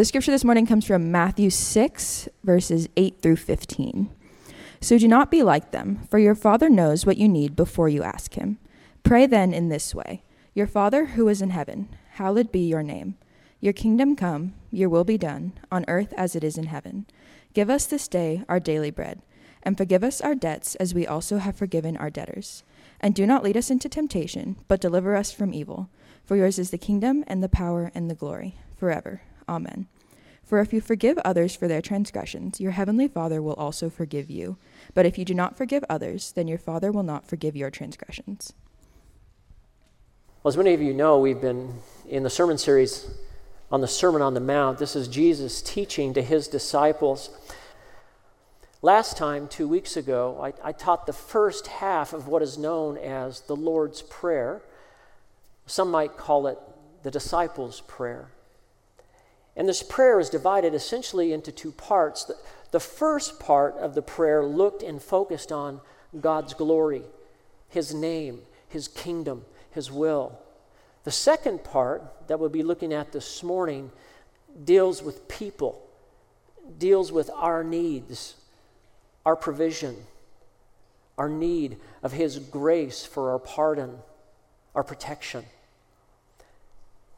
The scripture this morning comes from Matthew 6, verses 8 through 15. So do not be like them, for your Father knows what you need before you ask him. Pray then in this way Your Father who is in heaven, hallowed be your name. Your kingdom come, your will be done, on earth as it is in heaven. Give us this day our daily bread, and forgive us our debts as we also have forgiven our debtors. And do not lead us into temptation, but deliver us from evil. For yours is the kingdom, and the power, and the glory, forever. Amen. For if you forgive others for their transgressions, your heavenly Father will also forgive you. But if you do not forgive others, then your Father will not forgive your transgressions. Well, as many of you know, we've been in the sermon series on the Sermon on the Mount. This is Jesus teaching to his disciples. Last time, two weeks ago, I, I, taught the first half of what is known as the Lord's Prayer. Some might call it the disciples' prayer. And this prayer is divided essentially into two parts. The, the first part of the prayer looked and focused on God's glory, His name, His kingdom, His will. The second part that we'll be looking at this morning deals with people, deals with our needs, our provision, our need of His grace for our pardon, our protection.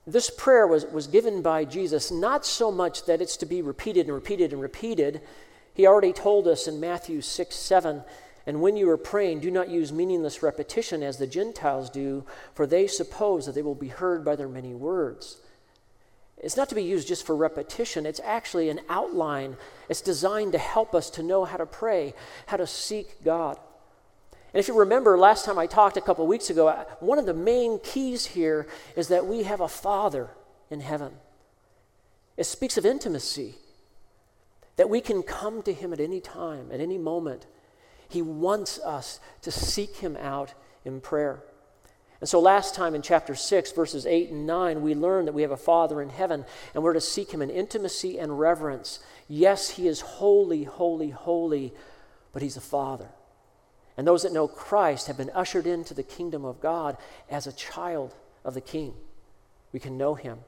This prayer was, was given by Jesus not so much that it's to be repeated and repeated and repeated. He already told us in Matthew 6 7, and when you are praying, do not use meaningless repetition as the Gentiles do, for they suppose that they will be heard by their many words. It's not to be used just for repetition, it's actually an outline. It's designed to help us to know how to pray, how to seek God. And if you remember last time I talked a couple weeks ago, one of the main keys here is that we have a Father in heaven. It speaks of intimacy, that we can come to Him at any time, at any moment. He wants us to seek Him out in prayer. And so last time in chapter 6, verses 8 and 9, we learned that we have a Father in heaven and we're to seek Him in intimacy and reverence. Yes, He is holy, holy, holy, but He's a Father. And those that know Christ have been ushered into the kingdom of God as a child of the King. We can know him.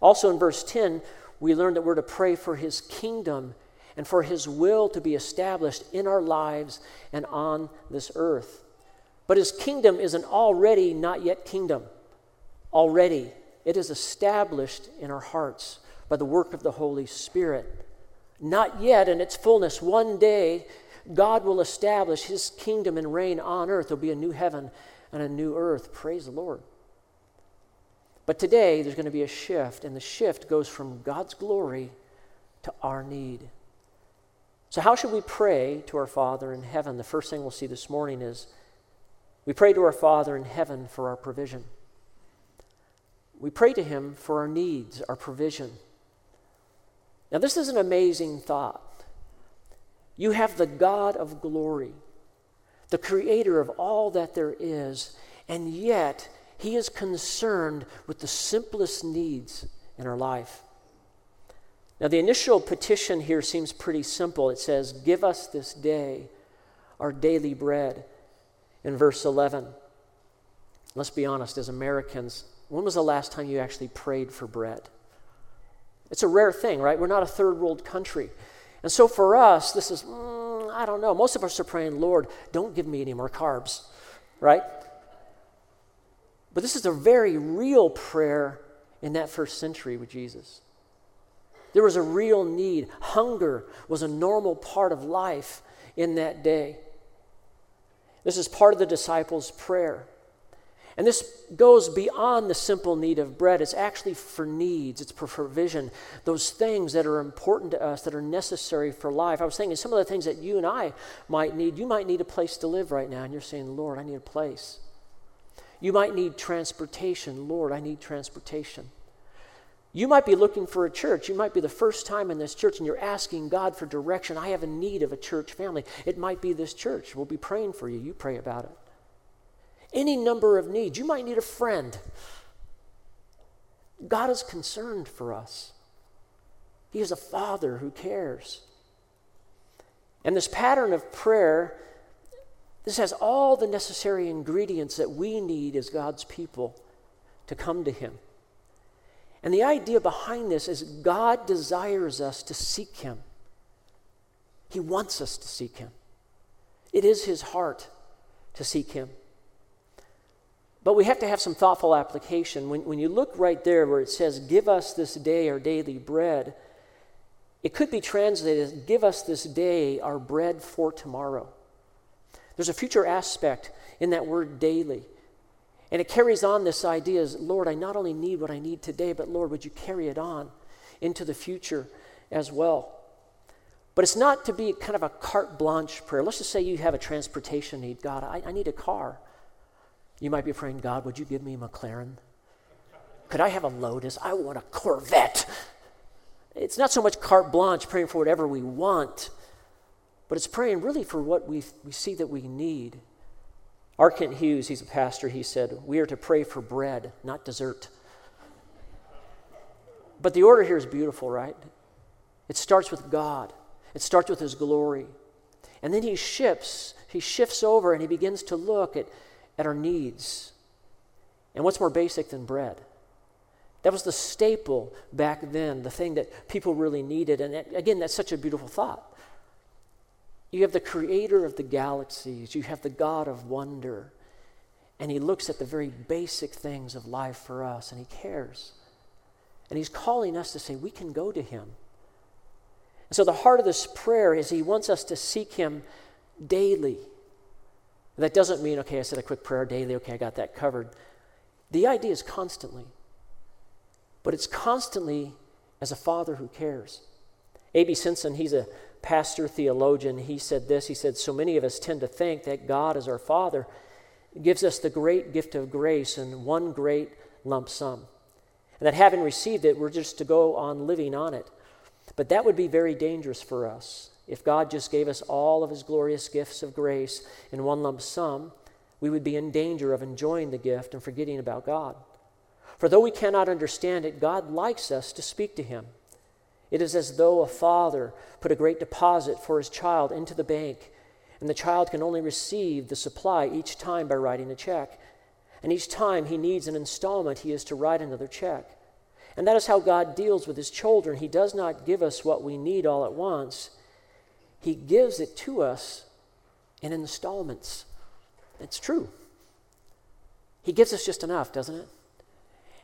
Also in verse 10, we learn that we're to pray for his kingdom and for his will to be established in our lives and on this earth. But his kingdom is an already not yet kingdom. Already, it is established in our hearts by the work of the Holy Spirit. Not yet in its fullness. One day, God will establish his kingdom and reign on earth. There'll be a new heaven and a new earth. Praise the Lord. But today, there's going to be a shift, and the shift goes from God's glory to our need. So, how should we pray to our Father in heaven? The first thing we'll see this morning is we pray to our Father in heaven for our provision. We pray to Him for our needs, our provision. Now, this is an amazing thought. You have the God of glory, the creator of all that there is, and yet he is concerned with the simplest needs in our life. Now, the initial petition here seems pretty simple. It says, Give us this day our daily bread, in verse 11. Let's be honest, as Americans, when was the last time you actually prayed for bread? It's a rare thing, right? We're not a third world country. And so for us, this is, mm, I don't know. Most of us are praying, Lord, don't give me any more carbs, right? But this is a very real prayer in that first century with Jesus. There was a real need. Hunger was a normal part of life in that day. This is part of the disciples' prayer. And this goes beyond the simple need of bread. It's actually for needs, it's for provision, those things that are important to us, that are necessary for life. I was thinking some of the things that you and I might need. You might need a place to live right now, and you're saying, Lord, I need a place. You might need transportation. Lord, I need transportation. You might be looking for a church. You might be the first time in this church and you're asking God for direction. I have a need of a church family. It might be this church. We'll be praying for you. You pray about it any number of needs. You might need a friend. God is concerned for us. He is a father who cares. And this pattern of prayer, this has all the necessary ingredients that we need as God's people to come to Him. And the idea behind this is God desires us to seek Him. He wants us to seek Him. It is His heart to seek Him. But we have to have some thoughtful application. When, when you look right there where it says, Give us this day our daily bread, it could be translated as, Give us this day our bread for tomorrow. There's a future aspect in that word daily. And it carries on this idea is, Lord, I not only need what I need today, but Lord, would you carry it on into the future as well? But it's not to be kind of a carte blanche prayer. Let's just say you have a transportation need. God, I, I need a car. You might be praying, God, would you give me a McLaren? Could I have a Lotus? I want a Corvette. It's not so much carte blanche, praying for whatever we want, but it's praying really for what we, we see that we need. R. Kent Hughes, he's a pastor, he said, We are to pray for bread, not dessert. But the order here is beautiful, right? It starts with God, it starts with His glory. And then he shifts, he shifts over and he begins to look at at our needs. And what's more basic than bread? That was the staple back then, the thing that people really needed. And again, that's such a beautiful thought. You have the creator of the galaxies, you have the God of wonder, and he looks at the very basic things of life for us, and he cares. And he's calling us to say, we can go to him. And so the heart of this prayer is he wants us to seek him daily. That doesn't mean, okay, I said a quick prayer daily, okay, I got that covered. The idea is constantly, but it's constantly as a father who cares. A.B. Simpson, he's a pastor theologian. He said this He said, So many of us tend to think that God, as our Father, gives us the great gift of grace in one great lump sum. And that having received it, we're just to go on living on it. But that would be very dangerous for us. If God just gave us all of his glorious gifts of grace in one lump sum, we would be in danger of enjoying the gift and forgetting about God. For though we cannot understand it, God likes us to speak to him. It is as though a father put a great deposit for his child into the bank, and the child can only receive the supply each time by writing a check. And each time he needs an installment, he is to write another check. And that is how God deals with his children. He does not give us what we need all at once. He gives it to us in installments. It's true. He gives us just enough, doesn't it?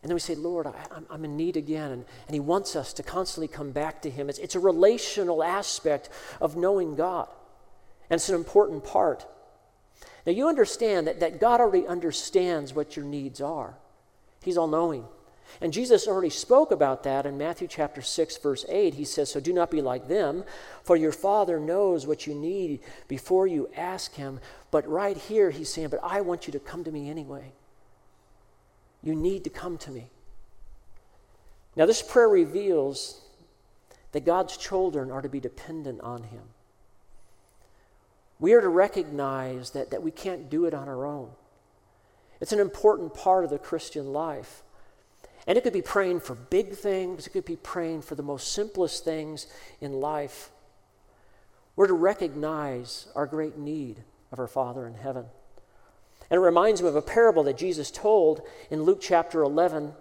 And then we say, Lord, I, am in need again. And, and He wants us to constantly come back to Him. It's, it's a relational aspect of knowing God, and it's an important part. Now, you understand that, that God already understands what your needs are, He's all knowing. And Jesus already spoke about that in Matthew chapter 6, verse 8. He says, So do not be like them, for your Father knows what you need before you ask Him. But right here, He's saying, But I want you to come to me anyway. You need to come to me. Now, this prayer reveals that God's children are to be dependent on Him. We are to recognize that, that we can't do it on our own. It's an important part of the Christian life. And it could be praying for big things, it could be praying for the most simplest things in life. We're to recognize our great need of our Father in heaven. And it reminds me of a parable that Jesus told in Luke chapter 11.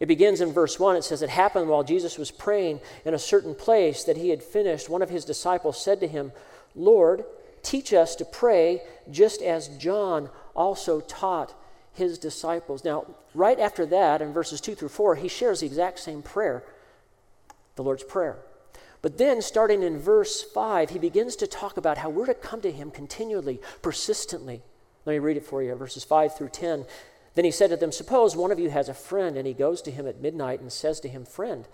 It begins in verse 1. It says, It happened while Jesus was praying in a certain place that he had finished. One of his disciples said to him, Lord, teach us to pray just as John also taught his disciples. Now, right after that, in verses 2 through 4, he shares the exact same prayer, the Lord's Prayer. But then, starting in verse 5, he begins to talk about how we're to come to him continually, persistently. Let me read it for you, verses 5 through 10. Then he said to them, Suppose one of you has a friend, and he goes to him at midnight and says to him, Friend,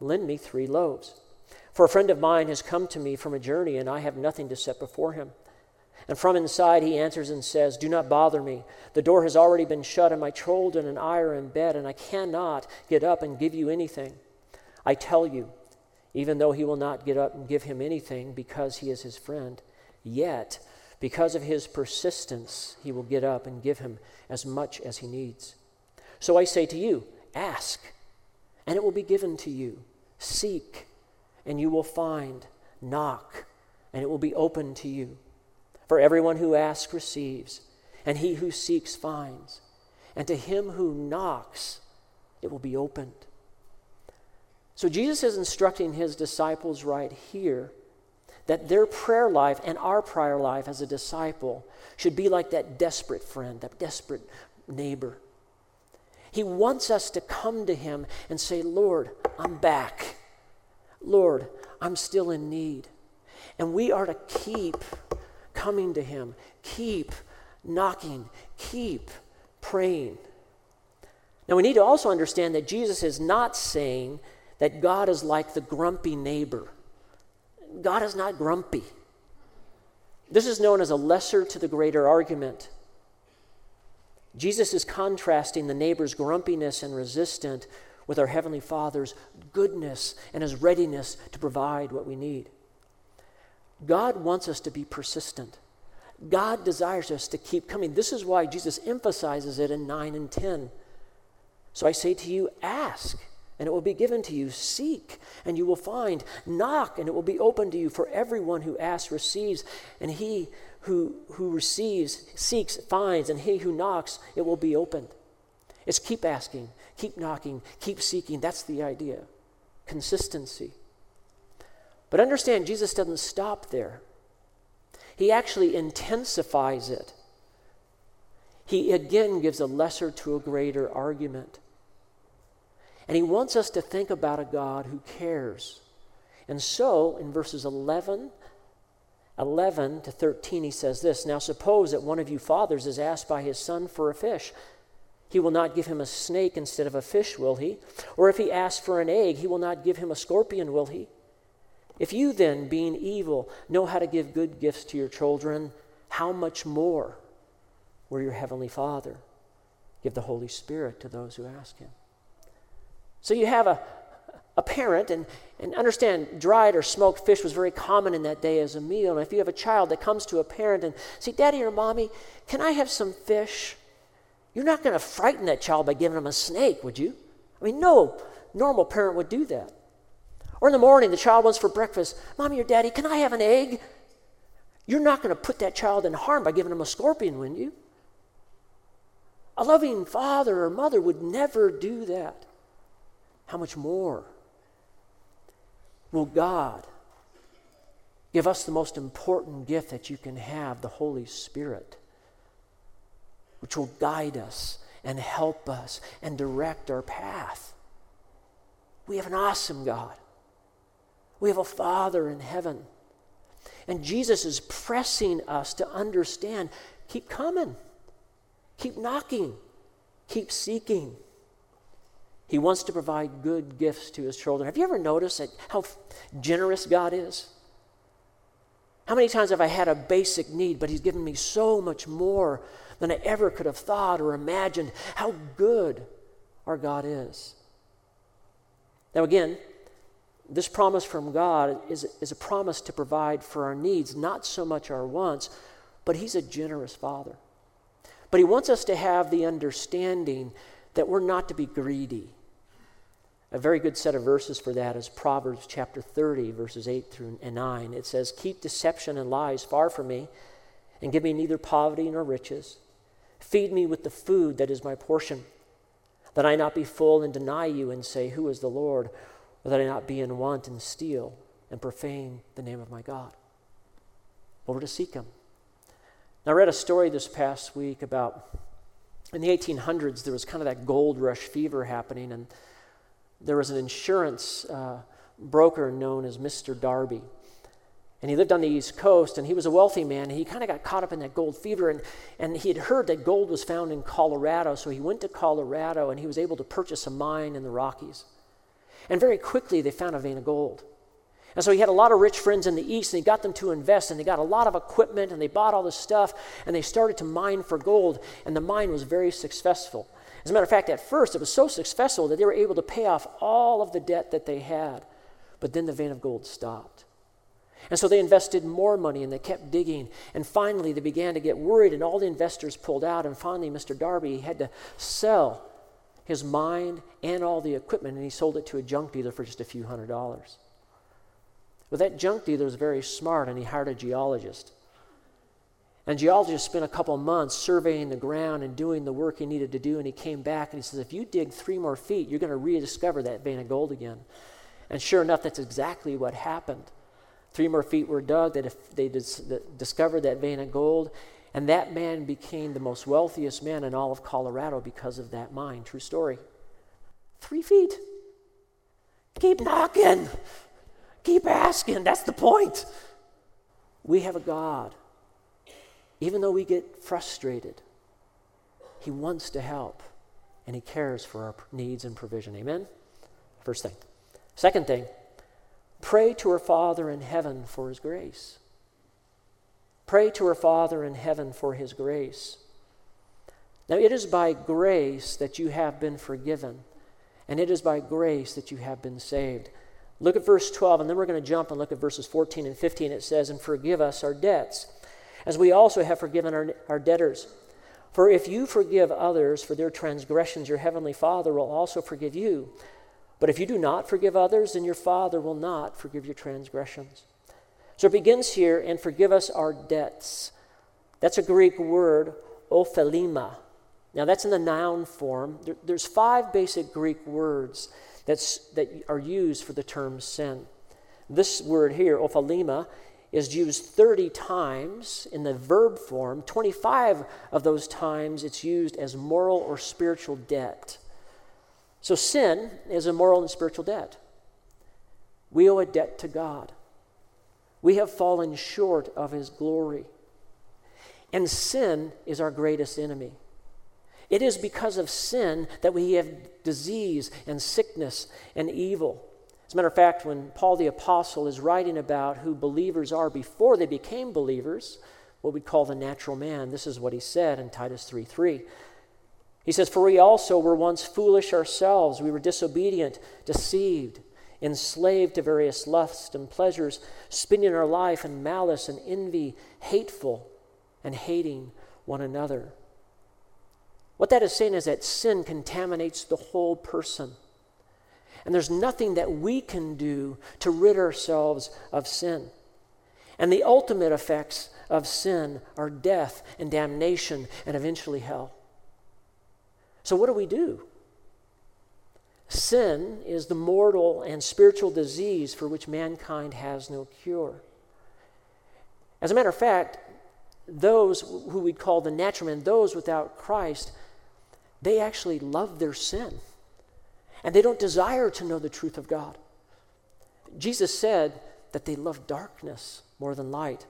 lend me three loaves. For a friend of mine has come to me from a journey, and I have nothing to set before him. And from inside he answers and says, Do not bother me. The door has already been shut, and my children and I are in bed, and I cannot get up and give you anything. I tell you, even though he will not get up and give him anything because he is his friend, yet, because of his persistence, he will get up and give him as much as he needs. So I say to you, ask, and it will be given to you. Seek, and you will find. Knock, and it will be open to you. For everyone who asks receives, and he who seeks finds, and to him who knocks it will be opened. So Jesus is instructing his disciples right here that their prayer life and our prayer life as a disciple should be like that desperate friend, that desperate neighbor. He wants us to come to him and say, Lord, I'm back. Lord, I'm still in need. And we are to keep coming to him, keep knocking, keep praying. Now, we need to also understand that Jesus is not saying that God is like the grumpy neighbor. God is not grumpy. This is known as a lesser to the greater argument. Jesus is contrasting the neighbor's grumpiness and resistance with our Heavenly Father's goodness and His readiness to provide what we need. God wants us to be persistent. God desires us to keep coming. This is why Jesus emphasizes it in 9 and 10. So I say to you, ask, and it will be given to you. Seek, and you will find. Knock, and it will be opened to you. For everyone who asks receives, and he who, who receives seeks, finds, and he who knocks, it will be opened. It's keep asking, keep knocking, keep seeking. That's the idea. Consistency. But understand, Jesus doesn't stop there. He actually intensifies it. He again gives a lesser to a greater argument. And he wants us to think about a God who cares. And so, in verses 11, 11 to 13, he says this Now suppose that one of you fathers is asked by his son for a fish. He will not give him a snake instead of a fish, will he? Or if he asks for an egg, he will not give him a scorpion, will he? If you then, being evil, know how to give good gifts to your children, how much more will your heavenly Father give the Holy Spirit to those who ask him? So you have a, a parent, and, and understand dried or smoked fish was very common in that day as a meal. And if you have a child that comes to a parent and say, Daddy or Mommy, can I have some fish? You're not going to frighten that child by giving them a snake, would you? I mean, no normal parent would do that. Or in the morning, the child wants for breakfast, Mommy or Daddy, can I have an egg? You're not going to put that child in harm by giving them a scorpion, would you? A loving father or mother would never do that. How much more will God give us the most important gift that you can have, the Holy Spirit, which will guide us and help us and direct our path? We have an awesome God. We have a Father in heaven. And Jesus is pressing us to understand keep coming, keep knocking, keep seeking. He wants to provide good gifts to his children. Have you ever noticed that how generous God is? How many times have I had a basic need, but he's given me so much more than I ever could have thought or imagined how good our God is? Now, again, this promise from God is, is a promise to provide for our needs, not so much our wants, but He's a generous Father. But He wants us to have the understanding that we're not to be greedy. A very good set of verses for that is Proverbs chapter 30, verses 8 through 9. It says, Keep deception and lies far from me, and give me neither poverty nor riches. Feed me with the food that is my portion, that I not be full and deny you and say, Who is the Lord? Or that I not be in want and steal and profane the name of my God. Over to seek him. Now, I read a story this past week about in the 1800s, there was kind of that gold rush fever happening, and there was an insurance uh, broker known as Mr. Darby. And he lived on the East Coast, and he was a wealthy man. And He kind of got caught up in that gold fever, and, and he had heard that gold was found in Colorado, so he went to Colorado and he was able to purchase a mine in the Rockies. And very quickly, they found a vein of gold. And so he had a lot of rich friends in the East, and he got them to invest, and they got a lot of equipment, and they bought all this stuff, and they started to mine for gold, and the mine was very successful. As a matter of fact, at first it was so successful that they were able to pay off all of the debt that they had. But then the vein of gold stopped. And so they invested more money and they kept digging. And finally, they began to get worried, and all the investors pulled out. And finally, Mr. Darby had to sell his mine and all the equipment, and he sold it to a junk dealer for just a few hundred dollars. Well, that junk dealer was very smart, and he hired a geologist. And geologist spent a couple months surveying the ground and doing the work he needed to do, and he came back and he says, If you dig three more feet, you're going to rediscover that vein of gold again. And sure enough, that's exactly what happened. Three more feet were dug. They, they dis- discovered that vein of gold. And that man became the most wealthiest man in all of Colorado because of that mine. True story. Three feet. Keep knocking. Keep asking. That's the point. We have a God. Even though we get frustrated, He wants to help and He cares for our needs and provision. Amen? First thing. Second thing, pray to our Father in heaven for His grace. Pray to our Father in heaven for His grace. Now, it is by grace that you have been forgiven, and it is by grace that you have been saved. Look at verse 12, and then we're going to jump and look at verses 14 and 15. It says, And forgive us our debts, as we also have forgiven our, our debtors. For if you forgive others for their transgressions, your heavenly Father will also forgive you. But if you do not forgive others, then your Father will not forgive your transgressions. So it begins here, and forgive us our debts. That's a Greek word, ophelima. Now that's in the noun form. There, there's five basic Greek words that's, that are used for the term sin. This word here, ophelima, is used 30 times in the verb form. 25 of those times it's used as moral or spiritual debt. So sin is a moral and spiritual debt. We owe a debt to God. We have fallen short of his glory. And sin is our greatest enemy. It is because of sin that we have disease and sickness and evil. As a matter of fact, when Paul the Apostle is writing about who believers are before they became believers, what we call the natural man, this is what he said in Titus 3 3. He says, For we also were once foolish ourselves. We were disobedient, deceived, enslaved to various lusts and pleasures, spending our life in malice and envy, hateful and hating one another. What that is saying is that sin contaminates the whole person. And there's nothing that we can do to rid ourselves of sin. And the ultimate effects of sin are death and damnation and eventually hell. So, what do we do? Sin is the mortal and spiritual disease for which mankind has no cure. As a matter of fact, those who we'd call the natural men, those without Christ, they actually love their sin and they don't desire to know the truth of God. Jesus said that they love darkness more than light.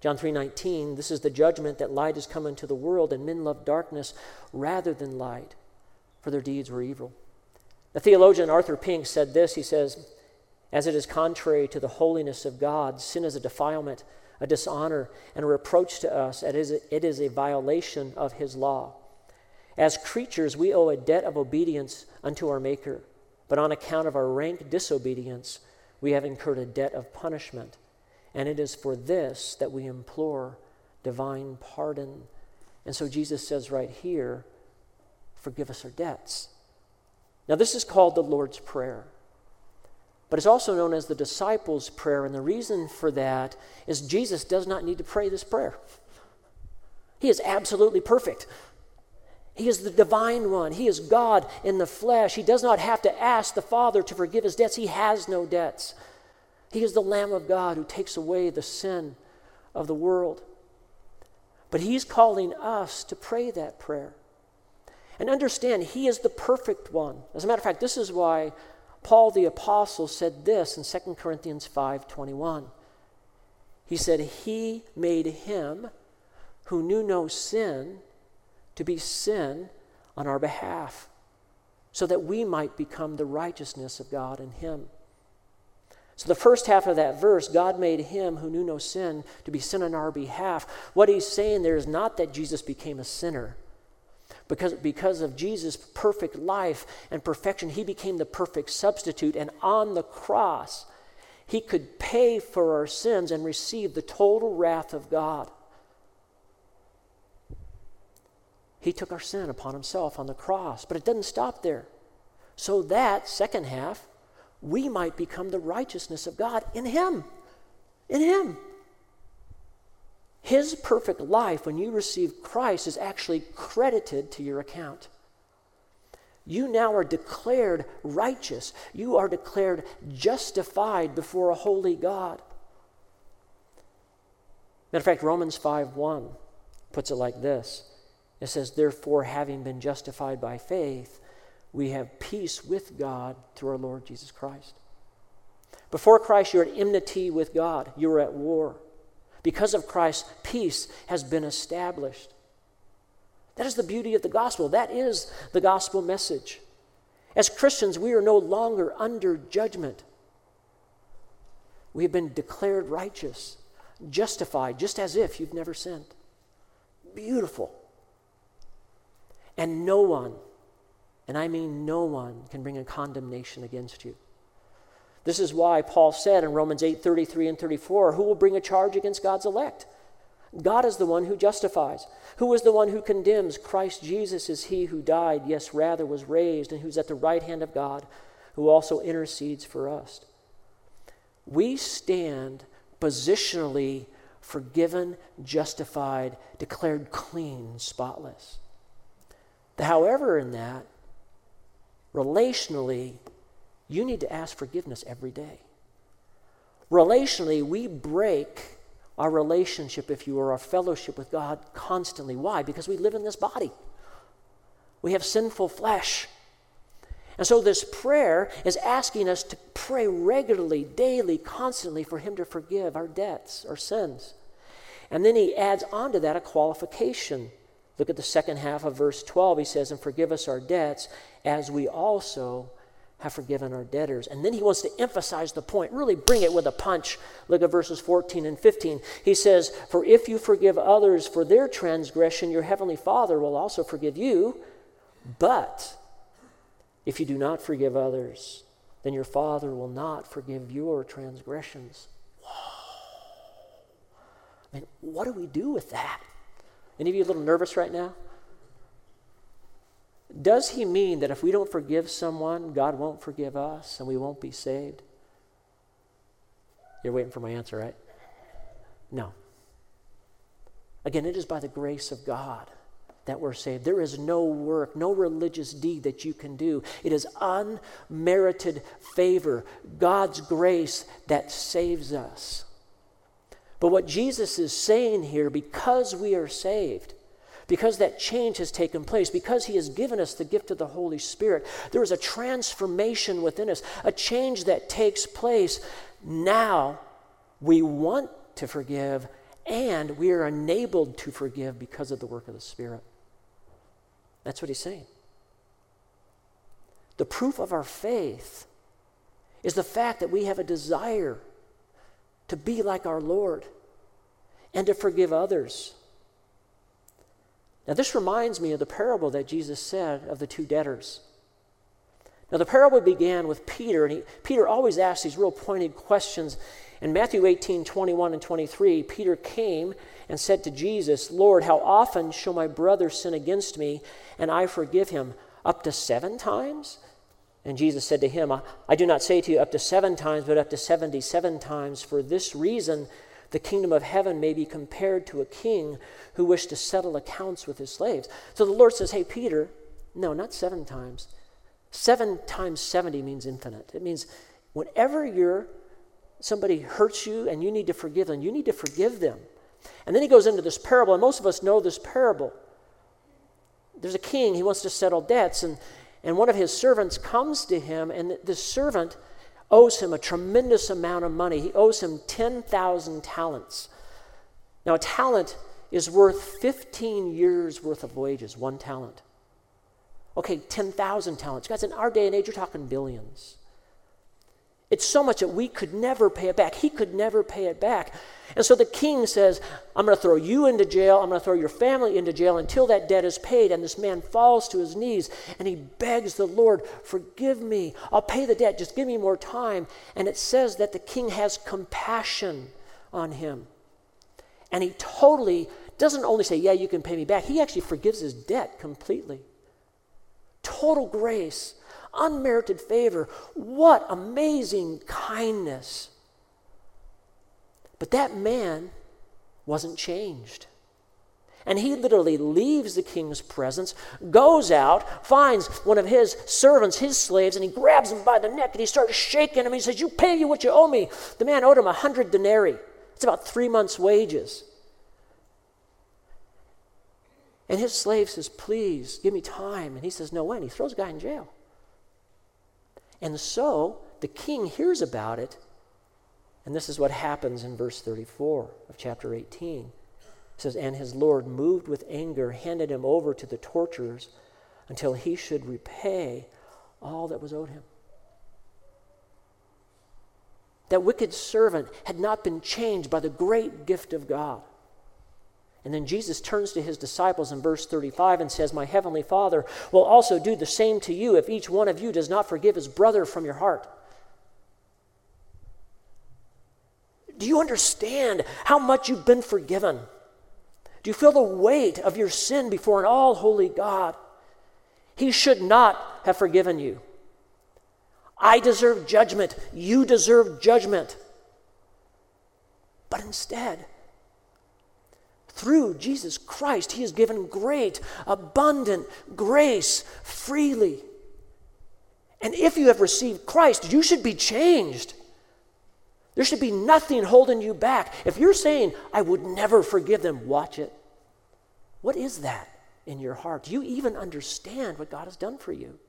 John 3:19 This is the judgment that light has come into the world and men love darkness rather than light for their deeds were evil. The theologian Arthur Pink said this he says as it is contrary to the holiness of God sin is a defilement a dishonor and a reproach to us it is a, it is a violation of his law. As creatures, we owe a debt of obedience unto our Maker, but on account of our rank disobedience, we have incurred a debt of punishment. And it is for this that we implore divine pardon. And so Jesus says right here, forgive us our debts. Now, this is called the Lord's Prayer, but it's also known as the disciples' prayer. And the reason for that is Jesus does not need to pray this prayer, He is absolutely perfect. He is the divine one. He is God in the flesh. He does not have to ask the Father to forgive his debts. He has no debts. He is the Lamb of God who takes away the sin of the world. But he's calling us to pray that prayer. And understand, he is the perfect one. As a matter of fact, this is why Paul the apostle said this in 2 Corinthians 5:21. He said, "He made him who knew no sin to be sin on our behalf, so that we might become the righteousness of God in Him. So, the first half of that verse, God made him who knew no sin to be sin on our behalf. What he's saying there is not that Jesus became a sinner. Because, because of Jesus' perfect life and perfection, he became the perfect substitute. And on the cross, he could pay for our sins and receive the total wrath of God. He took our sin upon himself on the cross. But it doesn't stop there. So that, second half, we might become the righteousness of God in him. In him. His perfect life, when you receive Christ, is actually credited to your account. you now are declared righteous. You are declared justified before a holy God. Matter of fact, Romans 5 1 puts it like this It says, Therefore, having been justified by faith, we have peace with God through our Lord Jesus Christ. Before Christ, you're at enmity with God, you were at war. Because of Christ, peace has been established. That is the beauty of the gospel. That is the gospel message. As Christians, we are no longer under judgment. We have been declared righteous, justified, just as if you've never sinned. Beautiful. And no one, and I mean no one, can bring a condemnation against you. This is why Paul said in Romans 8 33 and 34, Who will bring a charge against God's elect? God is the one who justifies. Who is the one who condemns? Christ Jesus is he who died, yes, rather was raised, and who's at the right hand of God, who also intercedes for us. We stand positionally forgiven, justified, declared clean, spotless. However in that, relationally, you need to ask forgiveness every day. Relationally, we break our relationship, if you are, our fellowship with God constantly. Why? Because we live in this body. We have sinful flesh. And so, this prayer is asking us to pray regularly, daily, constantly for Him to forgive our debts, our sins. And then He adds on to that a qualification. Look at the second half of verse 12. He says, And forgive us our debts as we also have forgiven our debtors. And then he wants to emphasize the point, really bring it with a punch. Look at verses 14 and 15. He says, For if you forgive others for their transgression, your heavenly Father will also forgive you. But if you do not forgive others, then your Father will not forgive your transgressions. Whoa. I mean, what do we do with that? Any of you a little nervous right now? Does he mean that if we don't forgive someone, God won't forgive us and we won't be saved? You're waiting for my answer, right? No. Again, it is by the grace of God that we're saved. There is no work, no religious deed that you can do. It is unmerited favor, God's grace that saves us. But what Jesus is saying here, because we are saved, because that change has taken place, because He has given us the gift of the Holy Spirit, there is a transformation within us, a change that takes place. Now we want to forgive, and we are enabled to forgive because of the work of the Spirit. That's what He's saying. The proof of our faith is the fact that we have a desire to be like our Lord and to forgive others now, this reminds me of the parable that Jesus said of the two debtors. Now, the parable began with Peter, and he, Peter always asks these real pointed questions. In Matthew 18 21 and 23, Peter came and said to Jesus, Lord, how often shall my brother sin against me and I forgive him? Up to seven times? And Jesus said to him, I do not say to you up to seven times, but up to 77 times. For this reason, the kingdom of heaven may be compared to a king who wished to settle accounts with his slaves. So the Lord says, Hey, Peter, no, not seven times. Seven times 70 means infinite. It means whenever you're, somebody hurts you and you need to forgive them, you need to forgive them. And then he goes into this parable, and most of us know this parable. There's a king, he wants to settle debts, and, and one of his servants comes to him, and this servant owes him a tremendous amount of money. He owes him 10,000 talents. Now, a talent is worth 15 years worth of wages, one talent. Okay, 10,000 talents. Guys, in our day and age, you're talking billions. It's so much that we could never pay it back. He could never pay it back. And so the king says, I'm going to throw you into jail. I'm going to throw your family into jail until that debt is paid. And this man falls to his knees and he begs the Lord, Forgive me. I'll pay the debt. Just give me more time. And it says that the king has compassion on him. And he totally doesn't only say, Yeah, you can pay me back, he actually forgives his debt completely. Total grace unmerited favor. What amazing kindness. But that man wasn't changed. And he literally leaves the king's presence, goes out, finds one of his servants, his slaves, and he grabs him by the neck and he starts shaking him. He says, You pay you what you owe me. The man owed him a hundred denarii. It's about three months' wages. And his slave says, Please give me time. And he says, No way. And he throws the guy in jail. And so the king hears about it. And this is what happens in verse 34 of chapter 18 says, And his Lord, moved with anger, handed him over to the torturers until he should repay all that was owed him. That wicked servant had not been changed by the great gift of God. And then Jesus turns to his disciples in verse 35 and says, My heavenly Father will also do the same to you if each one of you does not forgive his brother from your heart. Do you understand how much you've been forgiven? Do you feel the weight of your sin before an all holy God? He should not have forgiven you. I deserve judgment. You deserve judgment. But instead, through Jesus Christ, He has given great, abundant grace freely. And if you have received Christ, you should be changed. There should be nothing holding you back. If you're saying, I would never forgive them, watch it. What is that in your heart? Do you even understand what God has done for you?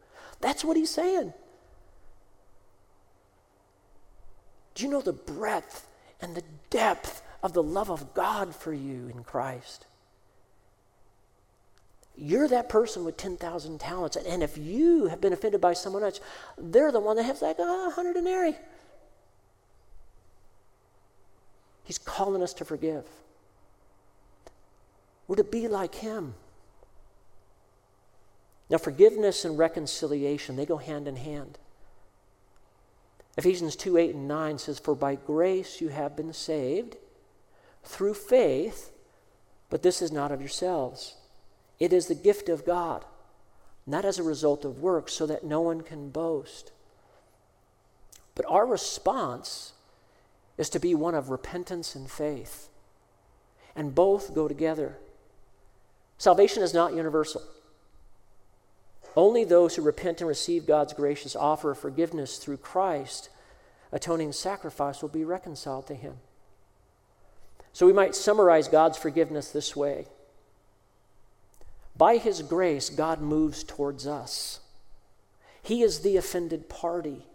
That's what he's saying. Do you know the breadth and the depth of the love of God for you in Christ? You're that person with 10,000 talents. And if you have been offended by someone else, they're the one that has like a oh, hundred denarii. He's calling us to forgive. We're to be like Him. Now, forgiveness and reconciliation, they go hand in hand. Ephesians 2 8 and 9 says, For by grace you have been saved through faith, but this is not of yourselves. It is the gift of God, not as a result of works, so that no one can boast. But our response is to be one of repentance and faith. And both go together. Salvation is not universal. Only those who repent and receive God's gracious offer of forgiveness through Christ, atoning sacrifice, will be reconciled to Him. So we might summarize God's forgiveness this way By His grace, God moves towards us. He is the offended party.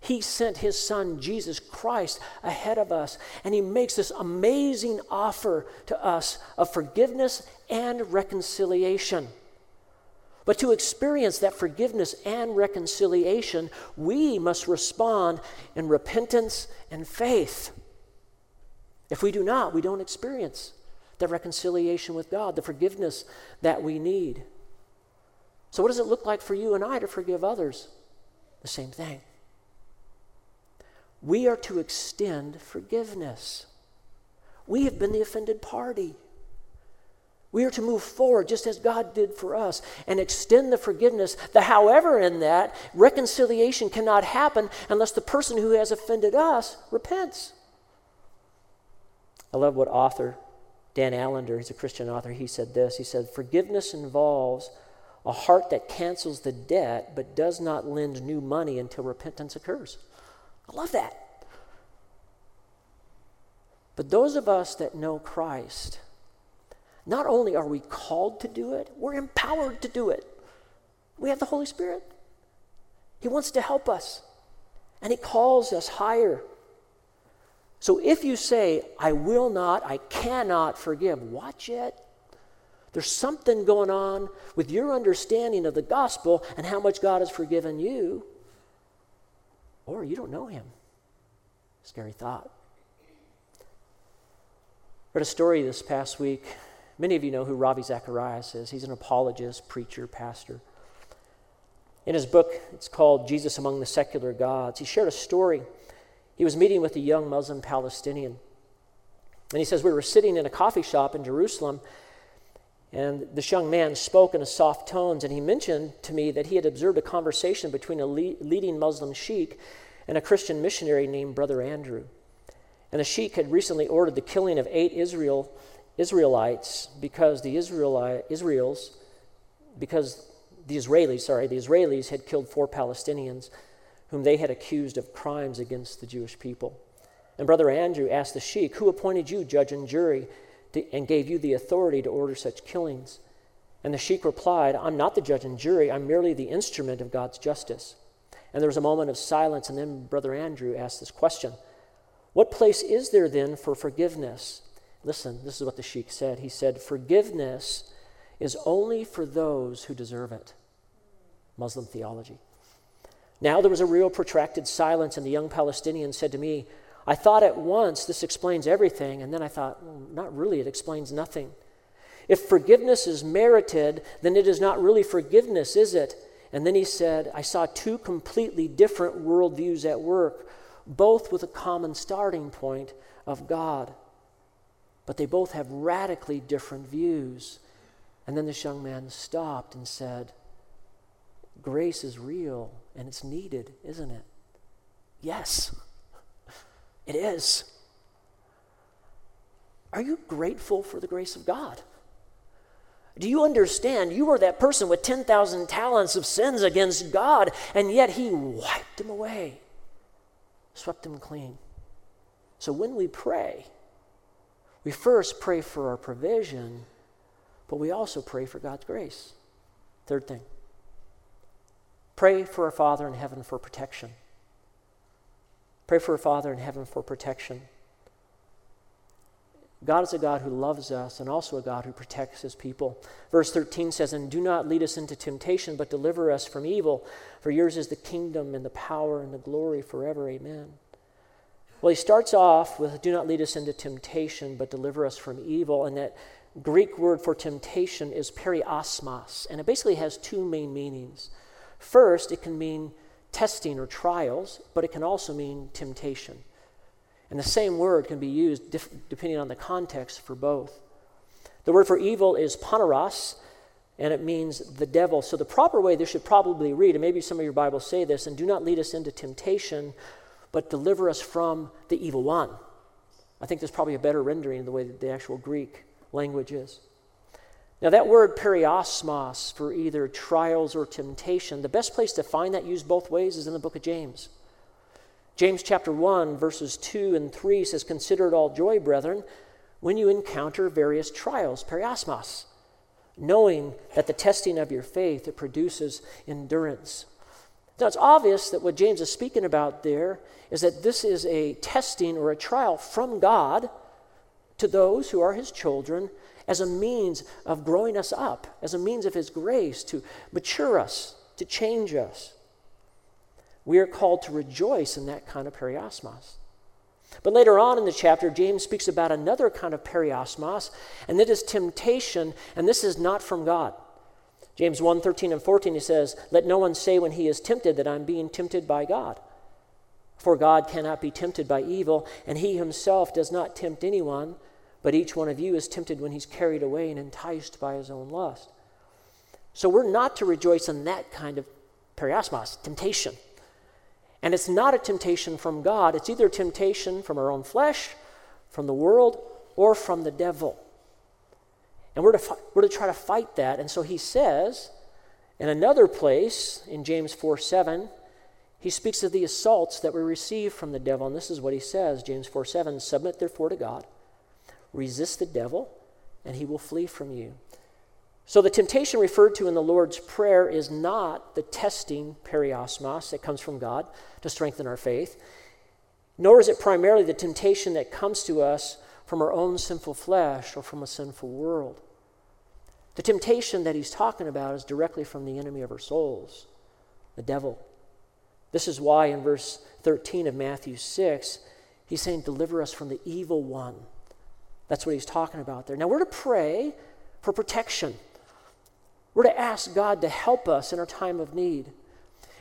He sent his son, Jesus Christ, ahead of us, and he makes this amazing offer to us of forgiveness and reconciliation. But to experience that forgiveness and reconciliation, we must respond in repentance and faith. If we do not, we don't experience the reconciliation with God, the forgiveness that we need. So, what does it look like for you and I to forgive others? The same thing we are to extend forgiveness. We have been the offended party. We are to move forward just as God did for us and extend the forgiveness. The however in that, reconciliation cannot happen unless the person who has offended us repents. I love what author Dan Allender, he's a Christian author, he said this. He said, Forgiveness involves a heart that cancels the debt but does not lend new money until repentance occurs. I love that. But those of us that know Christ, not only are we called to do it, we're empowered to do it. We have the Holy Spirit. He wants to help us, and He calls us higher. So if you say, I will not, I cannot forgive, watch it. There's something going on with your understanding of the gospel and how much God has forgiven you or you don't know him. Scary thought. Read a story this past week. Many of you know who Ravi Zacharias is. He's an apologist, preacher, pastor. In his book, it's called Jesus Among the Secular Gods, he shared a story. He was meeting with a young Muslim Palestinian. And he says, We were sitting in a coffee shop in Jerusalem, and this young man spoke in a soft tones, and he mentioned to me that he had observed a conversation between a le- leading Muslim sheikh and a Christian missionary named Brother Andrew. And the sheikh had recently ordered the killing of eight Israel, Israelites because the Israeli, Israels, because the Israelis, sorry, the Israelis had killed four Palestinians whom they had accused of crimes against the Jewish people. And Brother Andrew asked the sheik, Who appointed you judge and jury to, and gave you the authority to order such killings? And the sheik replied, I'm not the judge and jury, I'm merely the instrument of God's justice. And there was a moment of silence, and then Brother Andrew asked this question What place is there then for forgiveness? Listen, this is what the sheik said. He said, Forgiveness is only for those who deserve it. Muslim theology. Now there was a real protracted silence, and the young Palestinian said to me, I thought at once this explains everything, and then I thought, well, not really, it explains nothing. If forgiveness is merited, then it is not really forgiveness, is it? And then he said, I saw two completely different worldviews at work, both with a common starting point of God. But they both have radically different views. And then this young man stopped and said, Grace is real and it's needed, isn't it? Yes, it is. Are you grateful for the grace of God? Do you understand? You were that person with 10,000 talents of sins against God, and yet He wiped them away, swept them clean. So when we pray, we first pray for our provision, but we also pray for God's grace. Third thing pray for our Father in heaven for protection. Pray for our Father in heaven for protection. God is a God who loves us and also a God who protects his people. Verse 13 says, And do not lead us into temptation, but deliver us from evil. For yours is the kingdom and the power and the glory forever. Amen. Well, he starts off with, Do not lead us into temptation, but deliver us from evil. And that Greek word for temptation is peirasmos. And it basically has two main meanings. First, it can mean testing or trials, but it can also mean temptation. And the same word can be used dif- depending on the context for both. The word for evil is poneros, and it means the devil. So the proper way this should probably read, and maybe some of your Bibles say this, and do not lead us into temptation, but deliver us from the evil one. I think there's probably a better rendering of the way that the actual Greek language is. Now, that word peirasmos for either trials or temptation, the best place to find that used both ways is in the book of James. James chapter 1, verses 2 and 3 says, Consider it all joy, brethren, when you encounter various trials, peirasmos, knowing that the testing of your faith it produces endurance. Now, it's obvious that what James is speaking about there is that this is a testing or a trial from God to those who are his children as a means of growing us up, as a means of his grace to mature us, to change us. We are called to rejoice in that kind of peirasmos. But later on in the chapter, James speaks about another kind of peirasmos, and that is temptation, and this is not from God. James 1 13 and 14, he says, Let no one say when he is tempted that I'm being tempted by God. For God cannot be tempted by evil, and he himself does not tempt anyone, but each one of you is tempted when he's carried away and enticed by his own lust. So we're not to rejoice in that kind of peirasmos, temptation. And it's not a temptation from God, it's either temptation from our own flesh, from the world, or from the devil. And we're to, we're to try to fight that. And so he says, in another place, in James 4 7, he speaks of the assaults that we receive from the devil. And this is what he says James 4 7 Submit therefore to God, resist the devil, and he will flee from you. So, the temptation referred to in the Lord's Prayer is not the testing peirasmos that comes from God to strengthen our faith, nor is it primarily the temptation that comes to us from our own sinful flesh or from a sinful world. The temptation that he's talking about is directly from the enemy of our souls, the devil. This is why in verse 13 of Matthew 6, he's saying, Deliver us from the evil one. That's what he's talking about there. Now, we're to pray for protection. We're to ask God to help us in our time of need.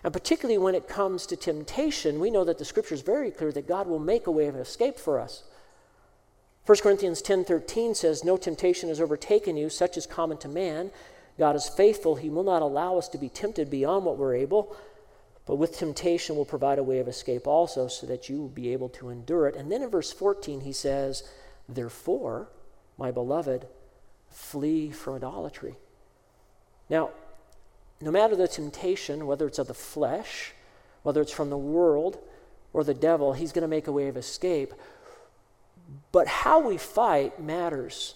And particularly when it comes to temptation, we know that the scripture is very clear that God will make a way of escape for us. 1 Corinthians 10:13 says, "No temptation has overtaken you such as common to man. God is faithful; he will not allow us to be tempted beyond what we're able, but with temptation will provide a way of escape also so that you will be able to endure it." And then in verse 14 he says, "Therefore, my beloved, flee from idolatry. Now, no matter the temptation, whether it's of the flesh, whether it's from the world or the devil, he's going to make a way of escape. But how we fight matters.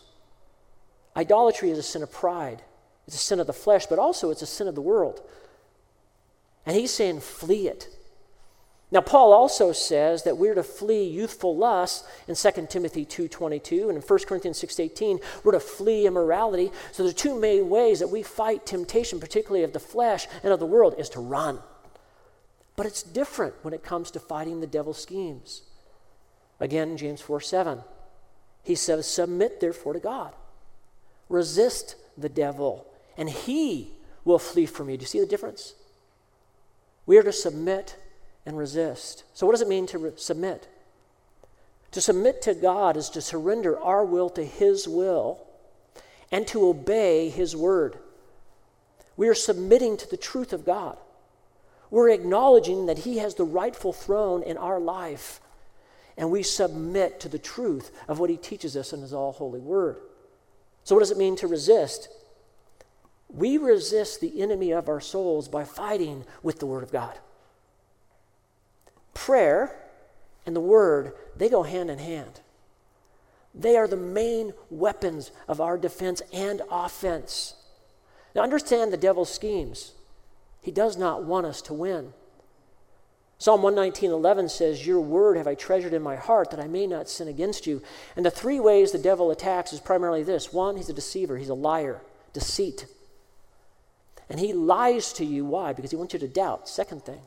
Idolatry is a sin of pride, it's a sin of the flesh, but also it's a sin of the world. And he's saying, flee it. Now, Paul also says that we're to flee youthful lusts in 2 Timothy 2.22, and in 1 Corinthians 6.18, we're to flee immorality. So the two main ways that we fight temptation, particularly of the flesh and of the world, is to run. But it's different when it comes to fighting the devil's schemes. Again, James 4 7, he says, Submit therefore to God. Resist the devil, and he will flee from you. Do you see the difference? We are to submit and resist. So, what does it mean to re- submit? To submit to God is to surrender our will to His will and to obey His word. We are submitting to the truth of God. We're acknowledging that He has the rightful throne in our life, and we submit to the truth of what He teaches us in His all holy word. So, what does it mean to resist? We resist the enemy of our souls by fighting with the Word of God. Prayer and the Word, they go hand in hand. They are the main weapons of our defense and offense. Now, understand the devil's schemes. He does not want us to win. Psalm 119:11 says, "Your word have I treasured in my heart that I may not sin against you." And the three ways the devil attacks is primarily this. One, he's a deceiver, he's a liar, deceit. And he lies to you why? Because he wants you to doubt. Second thing.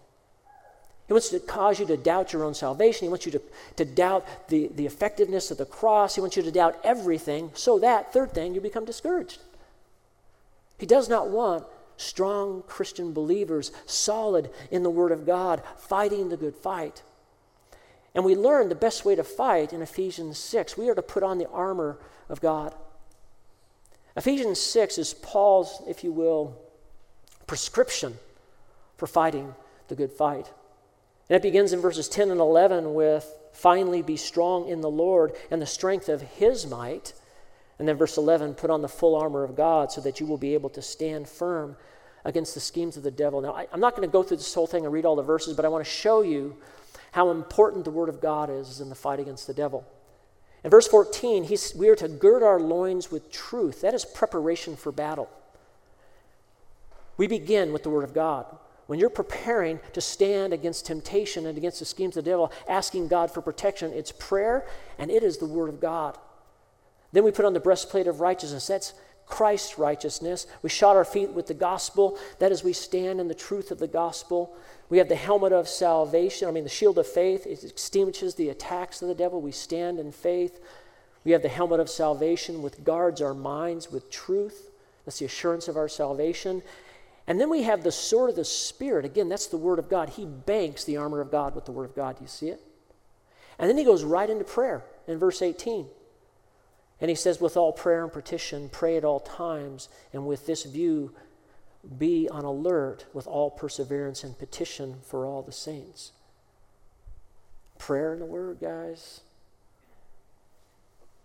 He wants to cause you to doubt your own salvation. He wants you to, to doubt the, the effectiveness of the cross. He wants you to doubt everything so that, third thing, you become discouraged. He does not want strong Christian believers, solid in the Word of God, fighting the good fight. And we learn the best way to fight in Ephesians 6. We are to put on the armor of God. Ephesians 6 is Paul's, if you will, prescription for fighting the good fight. And it begins in verses 10 and 11 with finally be strong in the Lord and the strength of his might. And then verse 11, put on the full armor of God so that you will be able to stand firm against the schemes of the devil. Now, I, am not going to go through this whole thing and read all the verses, but I want to show you how important the Word of God is in the fight against the devil. In verse 14, he's, we are to gird our loins with truth. That is preparation for battle. We begin with the Word of God. When you're preparing to stand against temptation and against the schemes of the devil, asking God for protection, it's prayer and it is the Word of God. Then we put on the breastplate of righteousness. That's Christ's righteousness. We shod our feet with the gospel. That is, we stand in the truth of the gospel. We have the helmet of salvation, I mean, the shield of faith. It extinguishes the attacks of the devil. We stand in faith. We have the helmet of salvation, which guards our minds with truth. That's the assurance of our salvation. And then we have the sword of the Spirit. Again, that's the Word of God. He banks the armor of God with the Word of God. Do you see it? And then he goes right into prayer in verse 18. And he says, with all prayer and petition, pray at all times, and with this view, be on alert with all perseverance and petition for all the saints. Prayer and the Word, guys.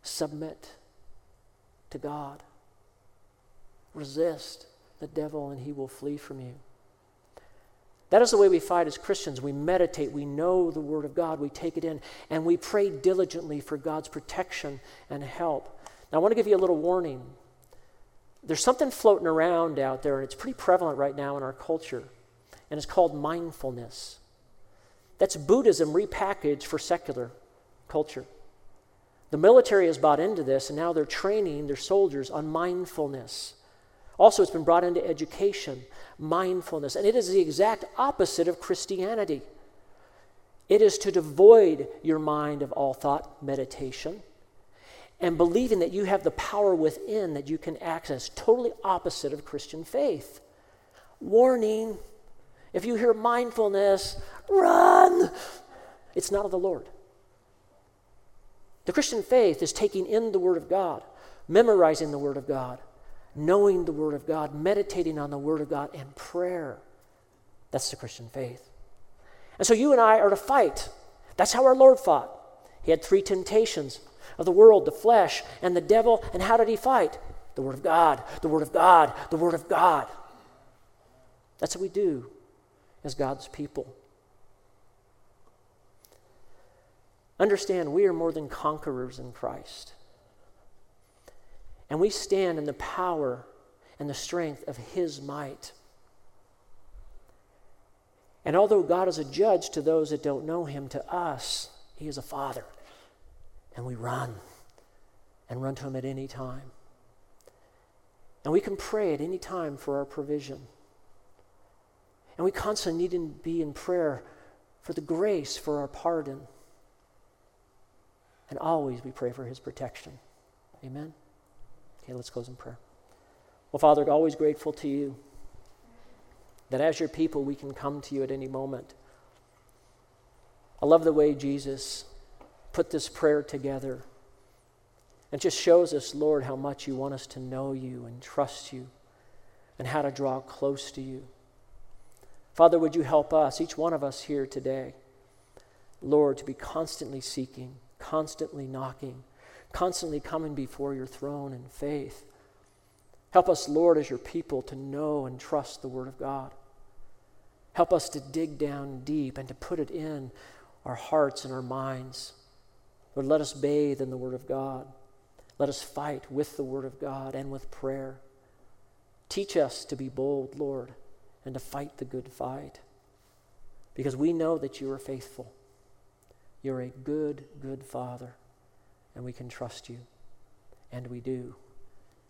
Submit to God. Resist the devil, and he will flee from you. That is the way we fight as Christians. We meditate, we know the Word of God, we take it in, and we pray diligently for God's protection and help. Now, I want to give you a little warning. There's something floating around out there, and it's pretty prevalent right now in our culture, and it's called mindfulness. That's Buddhism repackaged for secular culture. The military has bought into this, and now they're training their soldiers on mindfulness. Also, it's been brought into education, mindfulness, and it is the exact opposite of Christianity. It is to devoid your mind of all thought, meditation, and believing that you have the power within that you can access. Totally opposite of Christian faith. Warning if you hear mindfulness, run! It's not of the Lord. The Christian faith is taking in the Word of God, memorizing the Word of God knowing the Word of God, meditating on the Word of God, and prayer. That's the Christian faith. And so you and I are to fight. That's how our Lord fought. He had three temptations. of the world, the flesh, and the devil. And how did he fight? The Word of God, the Word of God, the Word of God. That's what we do as God's people. Understand, we are more than conquerors in Christ. And we stand in the power and the strength of His might. And although God is a judge to those that don't know Him, to us, He is a Father. And we run and run to Him at any time. And we can pray at any time for our provision. And we constantly need to be in prayer for the grace for our pardon. And always we pray for his protection. Amen? Okay, let's close in prayer. Well, Father, always grateful to you that as your people we can come to you at any moment. I love the way Jesus put this prayer together. It just shows us, Lord, how much you want us to know you and trust you and how to draw close to you. Father, would you help us, each one of us here today, Lord, to be constantly seeking, constantly knocking, constantly coming before your throne in faith. Help us, Lord, as your people, to know and trust the Word of God. Help us to dig down deep and to put it in our hearts and our minds. Lord, let us bathe in the Word of God. Let us fight with the Word of God and with prayer. Teach us to be bold, Lord and to fight the good fight. Because we know that you are faithful. You're a good, good Father, and we can trust you. And we do.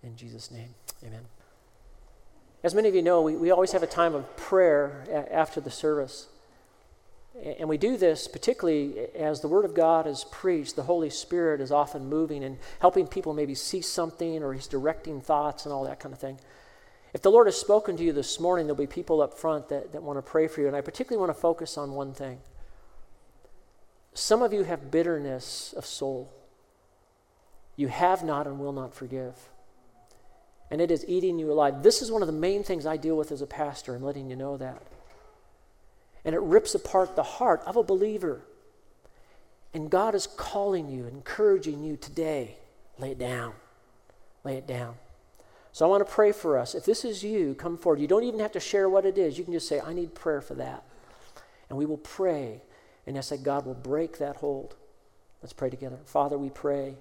In Jesus' name, amen. As many of you know, we, we always have a time of prayer a- after the service. And we do this particularly as the Word of God is preached. The Holy Spirit is often moving and helping people maybe see something or He's directing thoughts and all that kind of thing. If the Lord has spoken to you this morning, there'll be people up front that, that want to pray for you. And I particularly want to focus on one thing. Some of you have bitterness of soul. You have not and will not forgive. And it is eating you alive. This is one of the main things I deal with as a pastor. I'm letting you know that. And it rips apart the heart of a believer. And God is calling you, encouraging you today. Lay it down. Lay it down. So I want to pray for us. If this is you, come forward. You don't even have to share what it is. You can just say, I need prayer for that. And we will pray and I that God will break that hold. Let's pray together. Father, we pray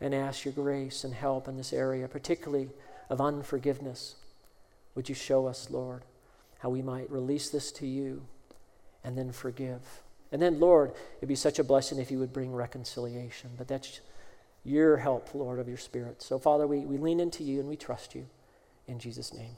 and ask your grace and help in this area, particularly of unforgiveness. Would you show us, Lord, how we might release this to you and then forgive? And then, Lord, it'd be such a blessing if you would bring reconciliation. But that's your help, Lord, of your Spirit. So, Father, we, we lean into you and we trust you. In Jesus' name.